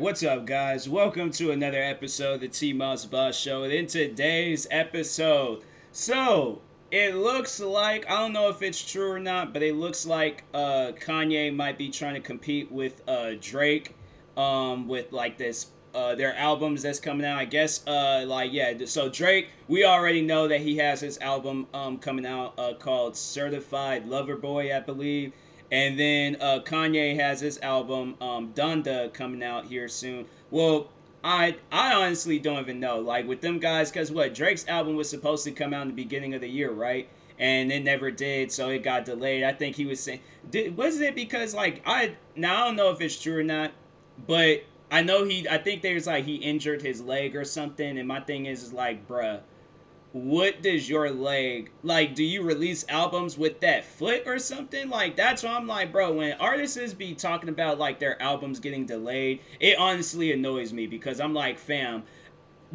what's up, guys? Welcome to another episode of the T Moss Boss Show. And in today's episode, so it looks like I don't know if it's true or not, but it looks like uh, Kanye might be trying to compete with uh, Drake um, with like this uh, their albums that's coming out. I guess uh, like yeah. So Drake, we already know that he has his album um, coming out uh, called Certified Lover Boy, I believe. And then uh, Kanye has his album um, Donda coming out here soon. Well, I I honestly don't even know. Like with them guys, because what Drake's album was supposed to come out in the beginning of the year, right? And it never did, so it got delayed. I think he was saying, did, wasn't it because like I now I don't know if it's true or not, but I know he. I think there's like he injured his leg or something, and my thing is, is like, bruh, what does your leg like do you release albums with that foot or something? Like that's why i'm like bro when artists be talking about like their albums getting delayed it honestly annoys me because i'm like fam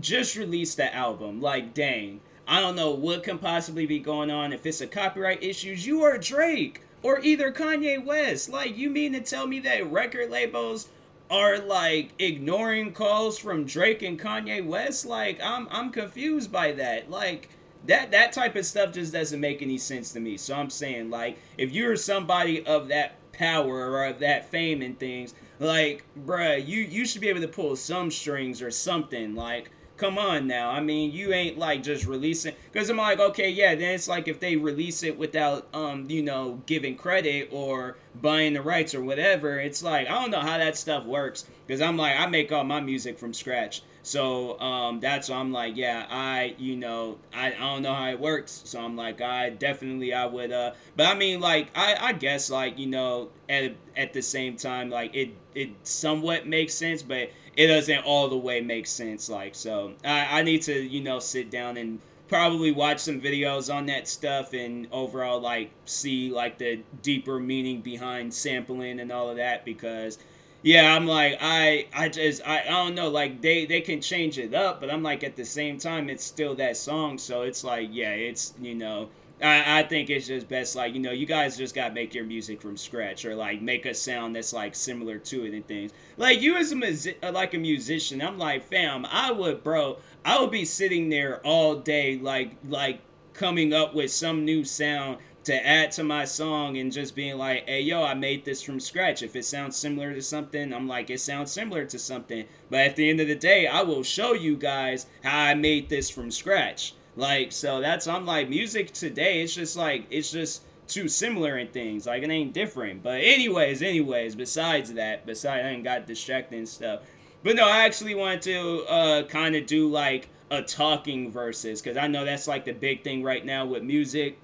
just release the album. Like dang i don't know what can possibly be going on. If it's a copyright issues you are drake or either kanye west. Like you mean to tell me that record labels are like ignoring calls from Drake and Kanye West. Like I'm I'm confused by that. Like that that type of stuff just doesn't make any sense to me. So I'm saying like if you're somebody of that power or of that fame and things, like bruh, you you should be able to pull some strings or something. Like come on now. I mean, you ain't like just releasing because I'm like, okay, yeah. Then it's like if they release it without, um, you know, giving credit or buying the rights or whatever. It's like I don't know how that stuff works because I'm like I make all my music from scratch. So um, that's I'm like, yeah, I, you know, I, I don't know how it works. So I'm like, I definitely, I would, uh, but I mean, like, I, I guess, like, you know, at at the same time, like, it it somewhat makes sense, but it doesn't all the way make sense. Like, so I, I need to, you know, sit down and probably watch some videos on that stuff and overall, like, see, like, the deeper meaning behind sampling and all of that because yeah i'm like i i just I, I don't know like they they can change it up but i'm like at the same time it's still that song so it's like yeah it's you know I, I think it's just best like you know you guys just gotta make your music from scratch or like make a sound that's like similar to it and things like you as a uh, like a musician i'm like fam i would bro i would be sitting there all day like like coming up with some new sound to add to my song and just being like, hey, yo, I made this from scratch. If it sounds similar to something, I'm like, it sounds similar to something. But at the end of the day, I will show you guys how I made this from scratch. Like, so that's, I'm like, music today, it's just like, it's just too similar in things. Like, it ain't different. But, anyways, anyways, besides that, besides, I ain't got distracted and stuff. But no, I actually wanted to uh, kind of do like a talking versus because I know that's like the big thing right now with music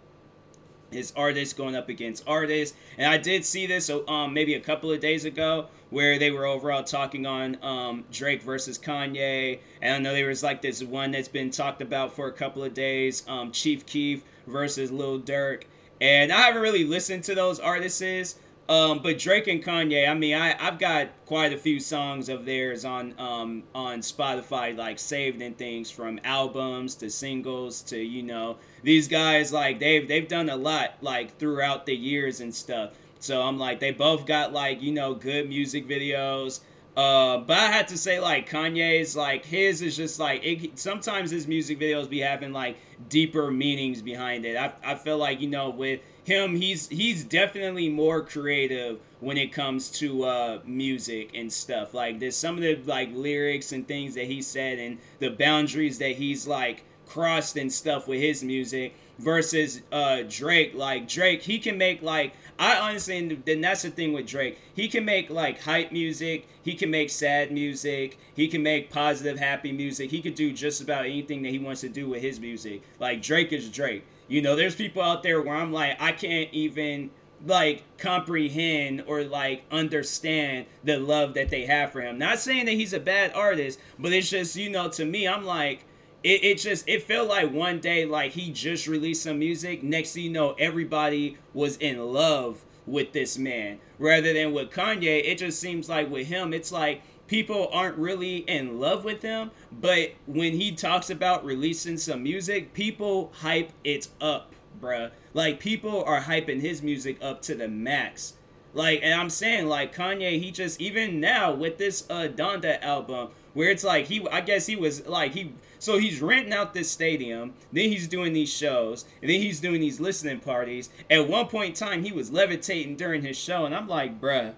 is artists going up against artists. And I did see this um, maybe a couple of days ago where they were overall talking on um, Drake versus Kanye. And I know there was like this one that's been talked about for a couple of days um, Chief Keef versus Lil Durk. And I haven't really listened to those artists. Um, but Drake and Kanye, I mean, I, I've got quite a few songs of theirs on um, on Spotify, like saved and things from albums to singles to you know these guys like they've they've done a lot like throughout the years and stuff. So I'm like they both got like you know good music videos. Uh, but I had to say like Kanye's like his is just like it, sometimes his music videos be having like deeper meanings behind it. I I feel like you know with him he's he's definitely more creative when it comes to uh, music and stuff. Like there's some of the like lyrics and things that he said and the boundaries that he's like crossed and stuff with his music versus uh Drake. Like Drake he can make like I honestly and then that's the thing with Drake. He can make like hype music. He can make sad music. He can make positive happy music. He could do just about anything that he wants to do with his music. Like Drake is Drake you know, there's people out there where I'm like, I can't even like comprehend or like understand the love that they have for him. Not saying that he's a bad artist, but it's just, you know, to me, I'm like, it, it just it felt like one day like he just released some music. Next thing you know, everybody was in love with this man. Rather than with Kanye, it just seems like with him, it's like people aren't really in love with him, but when he talks about releasing some music, people hype it up, bruh. Like people are hyping his music up to the max. Like, and I'm saying like Kanye, he just even now with this uh Donda album, where it's like he, I guess he was like he, so he's renting out this stadium, then he's doing these shows, and then he's doing these listening parties. At one point in time, he was levitating during his show, and I'm like, bruh,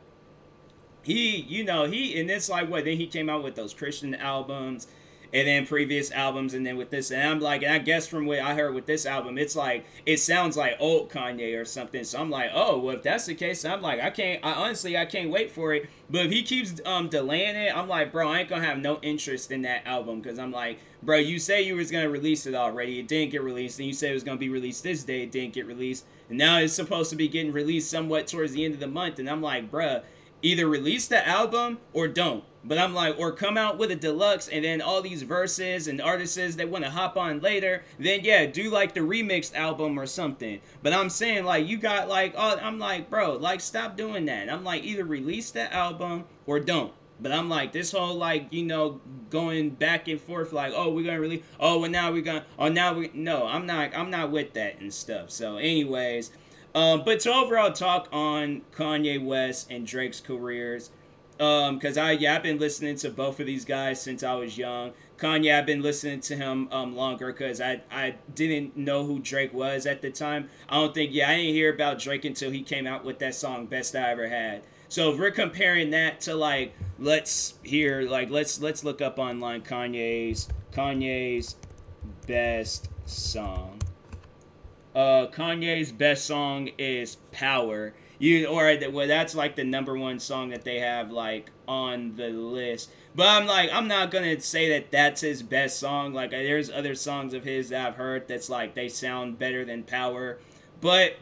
he, you know, he, and it's like what? Then he came out with those Christian albums and then previous albums, and then with this, and I'm like, and I guess from what I heard with this album, it's like it sounds like old Kanye or something. So I'm like, oh, well, if that's the case, I'm like, I can't, I honestly, I can't wait for it. But if he keeps um delaying it, I'm like, bro, I ain't gonna have no interest in that album because I'm like, bro, you say you was gonna release it already, it didn't get released, and you said it was gonna be released this day, it didn't get released, and now it's supposed to be getting released somewhat towards the end of the month, and I'm like, bro, either release the album or don't but I'm like, or come out with a deluxe and then all these verses and artists that want to hop on later, then yeah, do like the remixed album or something. But I'm saying like you got like, oh, I'm like, bro, like stop doing that. I'm like, either release the album or don't. But I'm like, this whole like, you know, going back and forth, like, oh, we're gonna release, oh, well now we're gonna, oh, now we, no, I'm not, I'm not with that and stuff. So, anyways, um, but to overall talk on Kanye West and Drake's careers. Um, cause I yeah I've been listening to both of these guys since I was young. Kanye I've been listening to him um longer because I I didn't know who Drake was at the time. I don't think yeah I didn't hear about Drake until he came out with that song Best I Ever Had. So if we're comparing that to like let's hear like let's let's look up online Kanye's Kanye's best song. Uh Kanye's best song is Power. You or well that's like the number one song that they have like on the list. But i'm like i'm not gonna say that that's his best song. Like there's other songs of his that i've heard that's like they sound better than power. But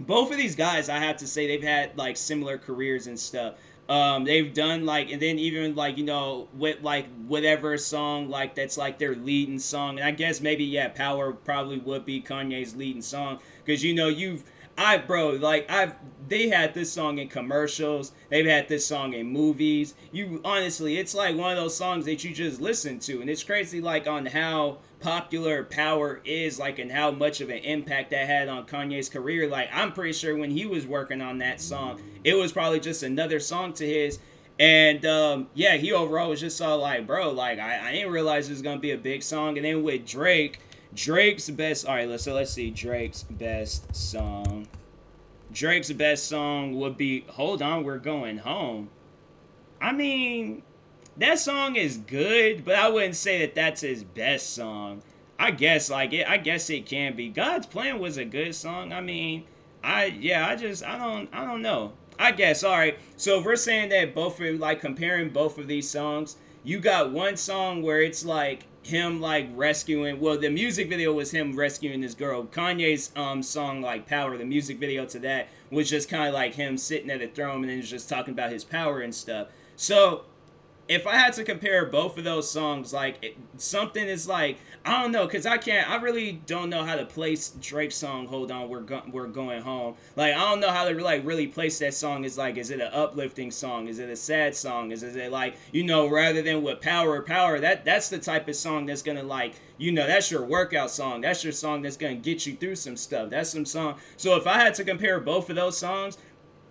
both of these guys i have to say they've had like similar careers and stuff um they've done like and then even like you know with like whatever song like that's like their leading song. And i guess maybe yeah power probably would be kanye's leading song. Because you know you've I bro, like I've they had this song in commercials, they've had this song in movies. You honestly, it's like one of those songs that you just listen to, and it's crazy like on how popular Power is, like and how much of an impact that had on Kanye's career. Like I'm pretty sure when he was working on that song, it was probably just another song to his. And um, yeah, he overall was just all like, bro, like I, I didn't realize it was gonna be a big song. And then with Drake, Drake's best. All right, let's so let's see. Drake's best song. Drake's best song would be "Hold On, We're Going Home." I mean, that song is good, but I wouldn't say that that's his best song. I guess like it. I guess it can be. God's Plan was a good song. I mean, I yeah. I just I don't I don't know. I guess all right. So if we're saying that both of like comparing both of these songs, you got one song where it's like him like rescuing well the music video was him rescuing this girl kanye's um song like power the music video to that was just kind of like him sitting at a throne and then just talking about his power and stuff so if I had to compare both of those songs, like it, something is like I don't know, cause I can't. I really don't know how to place Drake's song. Hold on, we're go- we're going home. Like I don't know how to like really place that song. Is like, is it an uplifting song? Is it a sad song? Is, is it like you know, rather than with power, power? That that's the type of song that's gonna like you know, that's your workout song. That's your song that's gonna get you through some stuff. That's some song. So if I had to compare both of those songs,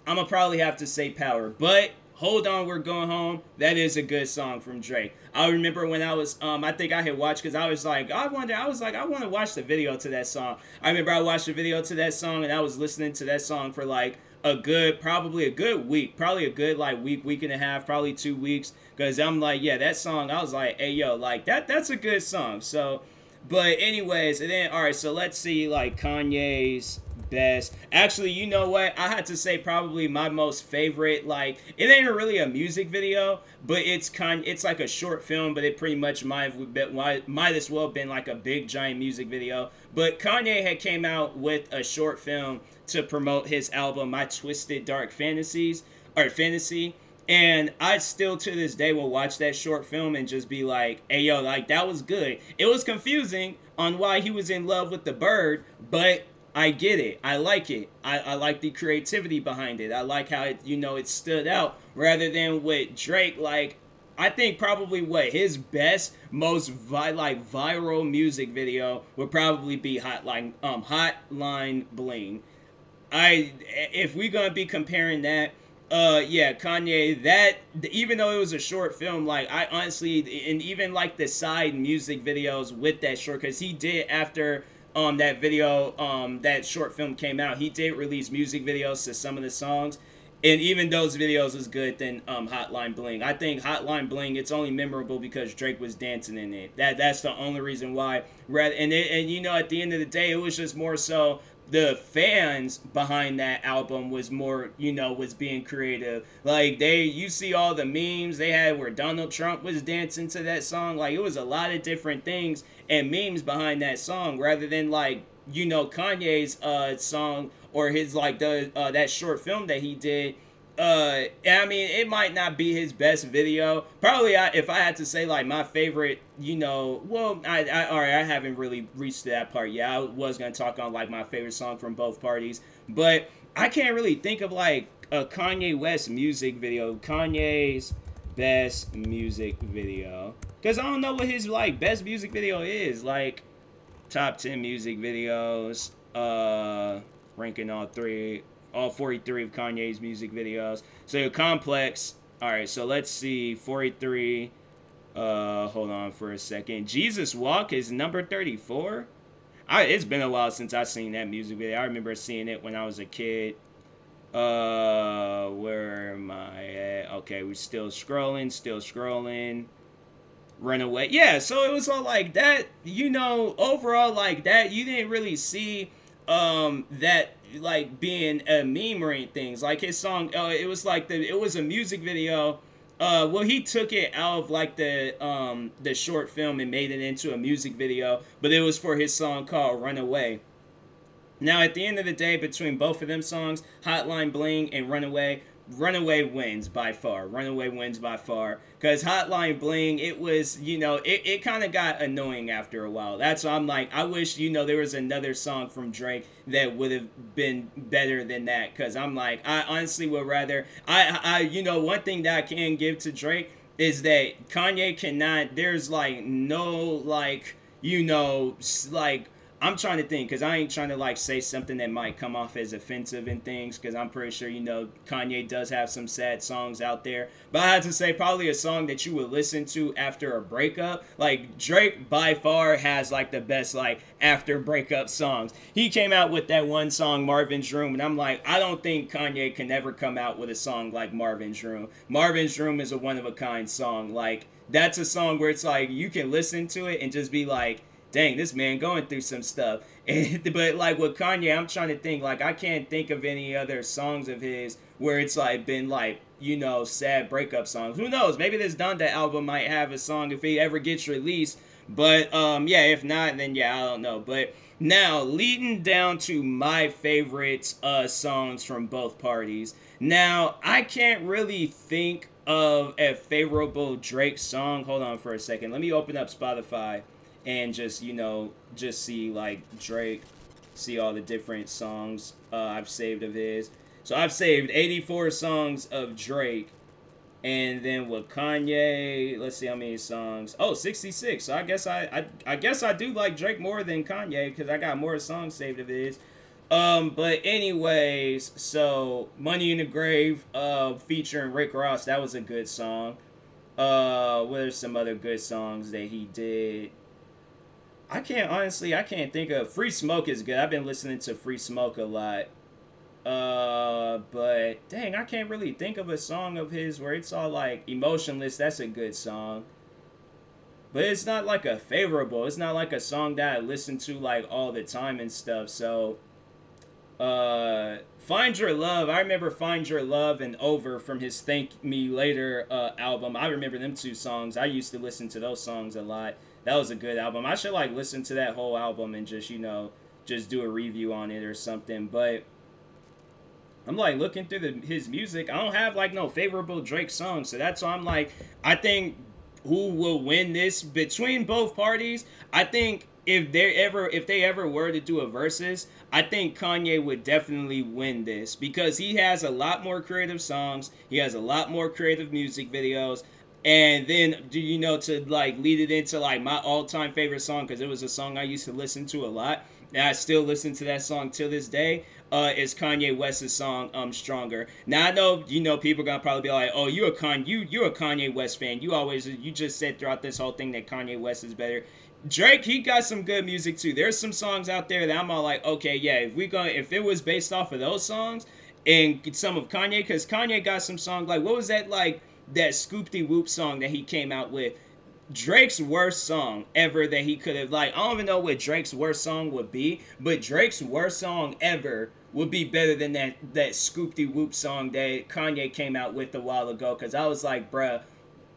I'm gonna probably have to say power, but Hold on, we're going home. That is a good song from Drake. I remember when I was, um, I think I had watched because I was like, I wonder, I was like, I want to watch the video to that song. I remember I watched the video to that song and I was listening to that song for like a good, probably a good week, probably a good like week, week and a half, probably two weeks. Because I'm like, yeah, that song, I was like, hey, yo, like that, that's a good song. So, but anyways, and then, all right, so let's see like Kanye's best. Actually, you know what? I had to say probably my most favorite. Like it ain't really a music video, but it's kind. It's like a short film, but it pretty much might might, might as well been like a big giant music video. But Kanye had came out with a short film to promote his album My Twisted Dark Fantasies or Fantasy. And I still to this day will watch that short film and just be like, hey yo, like that was good. It was confusing on why he was in love with the bird, but I get it. I like it. I, I like the creativity behind it. I like how it, you know, it stood out rather than with Drake. Like, I think probably what his best, most vi- like viral music video would probably be Hotline, um, Hotline Bling. I if we're gonna be comparing that, uh, yeah, Kanye. That even though it was a short film, like I honestly, and even like the side music videos with that short, because he did after um that video um that short film came out, he did release music videos to some of the songs. And even those videos was good than um, Hotline Bling. I think Hotline Bling it's only memorable because Drake was dancing in it. That that's the only reason why. Rather and it, and you know at the end of the day it was just more so the fans behind that album was more, you know, was being creative. Like they, you see all the memes they had where Donald Trump was dancing to that song. Like it was a lot of different things and memes behind that song, rather than like you know Kanye's uh song or his like the uh, that short film that he did uh i mean it might not be his best video. Probably I, if i had to say like my favorite you know well i i all right i haven't really reached that part yet. I was gonna talk on like my favorite song from both parties. But i can't really think of like a kanye west music video kanye's best music video. Because i don't know what his like best music video is. Like top 10 music videos uh ranking all three all 43 of Kanye's music videos. So Complex. All right, so let's see 43 uh hold on for a second. Jesus Walk is number 34. I it's been a while since I've seen that music video. I remember seeing it when I was a kid. Uh where am I at? Okay, we're still scrolling, still scrolling. Runaway. Yeah, so it was all like that, you know, overall like that, you didn't really see um that like being a meme or anything. Like his song, uh, it was like the it was a music video. Uh, well, he took it out of like the um the short film and made it into a music video, but it was for his song called "Runaway." Now, at the end of the day, between both of them songs, Hotline Bling and Runaway, Runaway wins by far. Runaway wins by far. Because Hotline Bling, it was, you know, it, it kind of got annoying after a while. That's why I'm like, I wish, you know, there was another song from Drake that would have been better than that. Because I'm like, I honestly would rather, I, I, you know, one thing that I can give to Drake is that Kanye cannot, there's like no, like, you know, like, I'm trying to think because I ain't trying to like say something that might come off as offensive and things because I'm pretty sure you know Kanye does have some sad songs out there. But I had to say probably a song that you would listen to after a breakup. Like Drake by far has like the best like after breakup songs. He came out with that one song Marvin's Room and I'm like I don't think Kanye can ever come out with a song like Marvin's Room. Marvin's Room is a one of a kind song. Like that's a song where it's like you can listen to it and just be like dang, this man going through some stuff. And, but like with Kanye, I'm trying to think like I can't think of any other songs of his where it's like been like you know sad breakup songs. Who knows? Maybe this Donda album might have a song if he ever gets released. But um yeah, if not, then yeah, I don't know. But now leading down to my favorite uh songs from both parties. Now I can't really think of a favorable Drake song. Hold on for a second. Let me open up Spotify and just you know just see like Drake, see all the different songs uh, I've saved of his. So I've saved 84 songs of Drake, and then with Kanye, let's see how many songs. Oh, 66. So I guess I I, I guess I do like Drake more than Kanye because I got more songs saved of his. Um, but anyways, so Money in the Grave, uh, featuring Rick Ross, that was a good song. Uh, what are some other good songs that he did? I can't honestly. I can't think of Free Smoke is good. I've been listening to Free Smoke a lot. Uh, but dang, I can't really think of a song of his where it's all like emotionless. That's a good song. But it's not like a favorable. It's not like a song that I listen to like all the time and stuff. So, uh, Find Your Love. I remember Find Your Love and Over from his Thank Me Later uh, album. I remember them two songs. I used to listen to those songs a lot that was a good album. I should like listen to that whole album and just you know just do a review on it or something. But I'm like looking through the, his music. I don't have like no favorable Drake songs, so that's why I'm like I think who will win this between both parties. I think if they ever if they ever were to do a versus, I think Kanye would definitely win this because he has a lot more creative songs. He has a lot more creative music videos. And then do you know to like lead it into like my all-time favorite song because it was a song I used to listen to a lot and I still listen to that song till this day. Uh, is Kanye West's song um "Stronger." Now I know you know people are gonna probably be like, "Oh, you a Con you you're a Kanye West fan. You always you just said throughout this whole thing that Kanye West is better." Drake, he got some good music too. There's some songs out there that I'm all like, okay, yeah, if we go, if it was based off of those songs and some of Kanye, because Kanye got some songs like what was that like that Scoop De Whoop song that he came out with. Drake's worst song ever that he could have like I don't even know what Drake's worst song would be, but Drake's worst song ever would be better than that that Scoop De Whoop song that Kanye came out with a while ago. Cause I was like, bruh,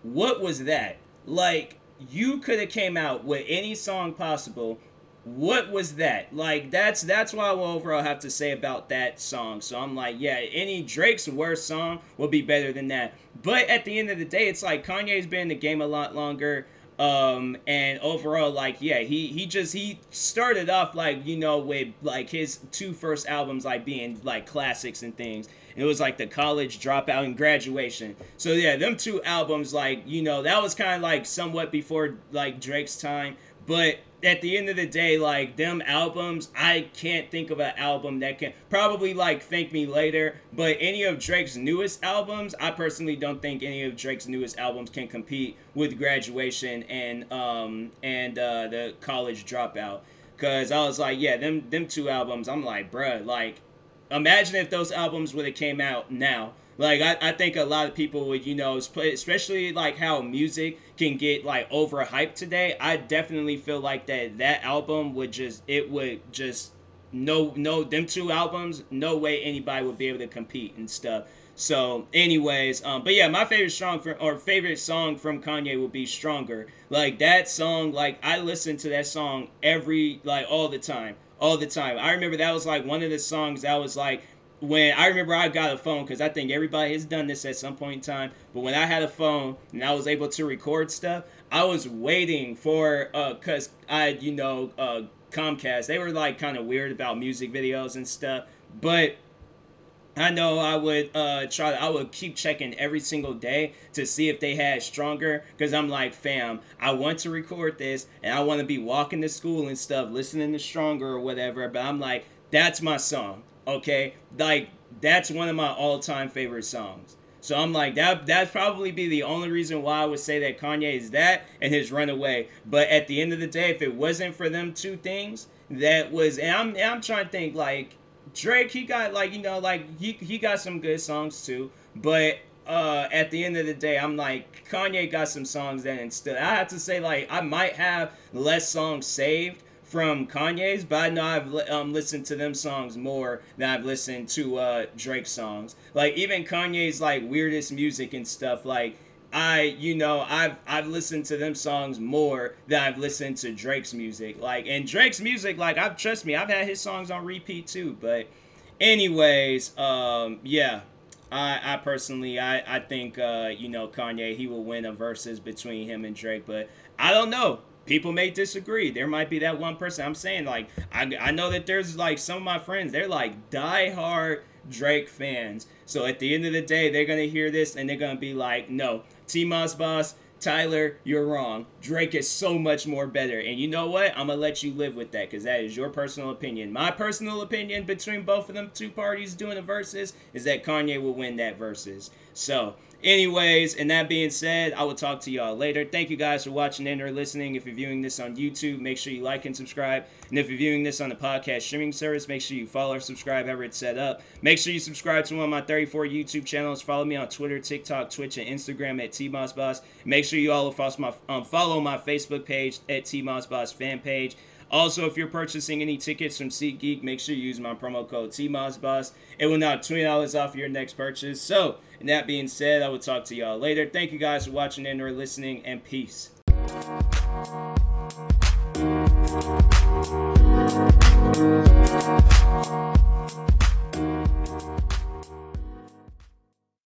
what was that? Like you could have came out with any song possible what was that? Like that's that's what i will overall have to say about that song. So i'm like yeah any drake's worst song will be better than that. But at the end of the day it's like kanye's been in the game a lot longer. Um and overall like yeah he he just he started off like you know with like his two first albums like being like classics and things. It was like the college dropout and graduation. So yeah them two albums like you know that was kind of like somewhat before like drake's time. But at the end of the day, like them albums, I can't think of an album that can probably like Thank Me Later, but any of Drake's newest albums, I personally don't think any of Drake's newest albums can compete with Graduation and um and uh, the College Dropout. Cause I was like, yeah, them them two albums, I'm like, bruh, like, imagine if those albums would have came out now like I, I think a lot of people would, you know, especially like how music can get like overhyped today. I definitely feel like that that album would just it would just no no them two albums no way anybody would be able to compete and stuff. So, anyways, um, but yeah, my favorite song from or favorite song from Kanye will be "Stronger." Like that song, like I listen to that song every like all the time, all the time. I remember that was like one of the songs that was like when I remember I got a phone because I think everybody has done this at some point in time. But when I had a phone and I was able to record stuff, I was waiting for uh, cause I you know uh, Comcast they were like kind of weird about music videos and stuff, but. I know I would uh, try. I would keep checking every single day to see if they had stronger. Cause I'm like, fam, I want to record this, and I want to be walking to school and stuff, listening to stronger or whatever. But I'm like, that's my song. Okay, like that's one of my all-time favorite songs. So I'm like that. That'd probably be the only reason why I would say that Kanye is that and his Runaway. But at the end of the day, if it wasn't for them two things, that was. And I'm and I'm trying to think like Drake. He got like you know like he he got some good songs too. But uh, at the end of the day, I'm like Kanye got some songs that instead I have to say like I might have less songs saved from Kanye's, but I know I've um, listened to them songs more than I've listened to uh, Drake songs. Like even Kanye's like weirdest music and stuff. Like I, you know, I've I've listened to them songs more than I've listened to Drake's music. Like and Drake's music, like I've trust me, I've had his songs on repeat too. But anyways, um, yeah. I, I personally I, I think uh, you know Kanye he will win a versus between him and Drake, but I don't know people may disagree. There might be that one person. I'm saying like I, I know that there's like some of my friends. They're like die-hard Drake fans. So at the end of the day, they're gonna hear this and they're gonna be like, no, T Moss Boss. Tyler, you're wrong. Drake is so much more better. And you know what? I'm going to let you live with that because that is your personal opinion. My personal opinion between both of them two parties doing the verses is that Kanye will win that versus. So, Anyways, and that being said, I will talk to y'all later. Thank you guys for watching and or listening. If you're viewing this on YouTube, make sure you like and subscribe. And if you're viewing this on the podcast streaming service, make sure you follow or subscribe however it's set up. Make sure you subscribe to one of my 34 YouTube channels. Follow me on Twitter, TikTok, Twitch, and Instagram at TMossBoss. Make sure you all follow my, um, follow my Facebook page at TMossBoss fan page. Also, if you're purchasing any tickets from SeatGeek, make sure you use my promo code TMOSBOSS. It will knock $20 off your next purchase. So, and that being said, I will talk to y'all later. Thank you guys for watching and or listening, and peace.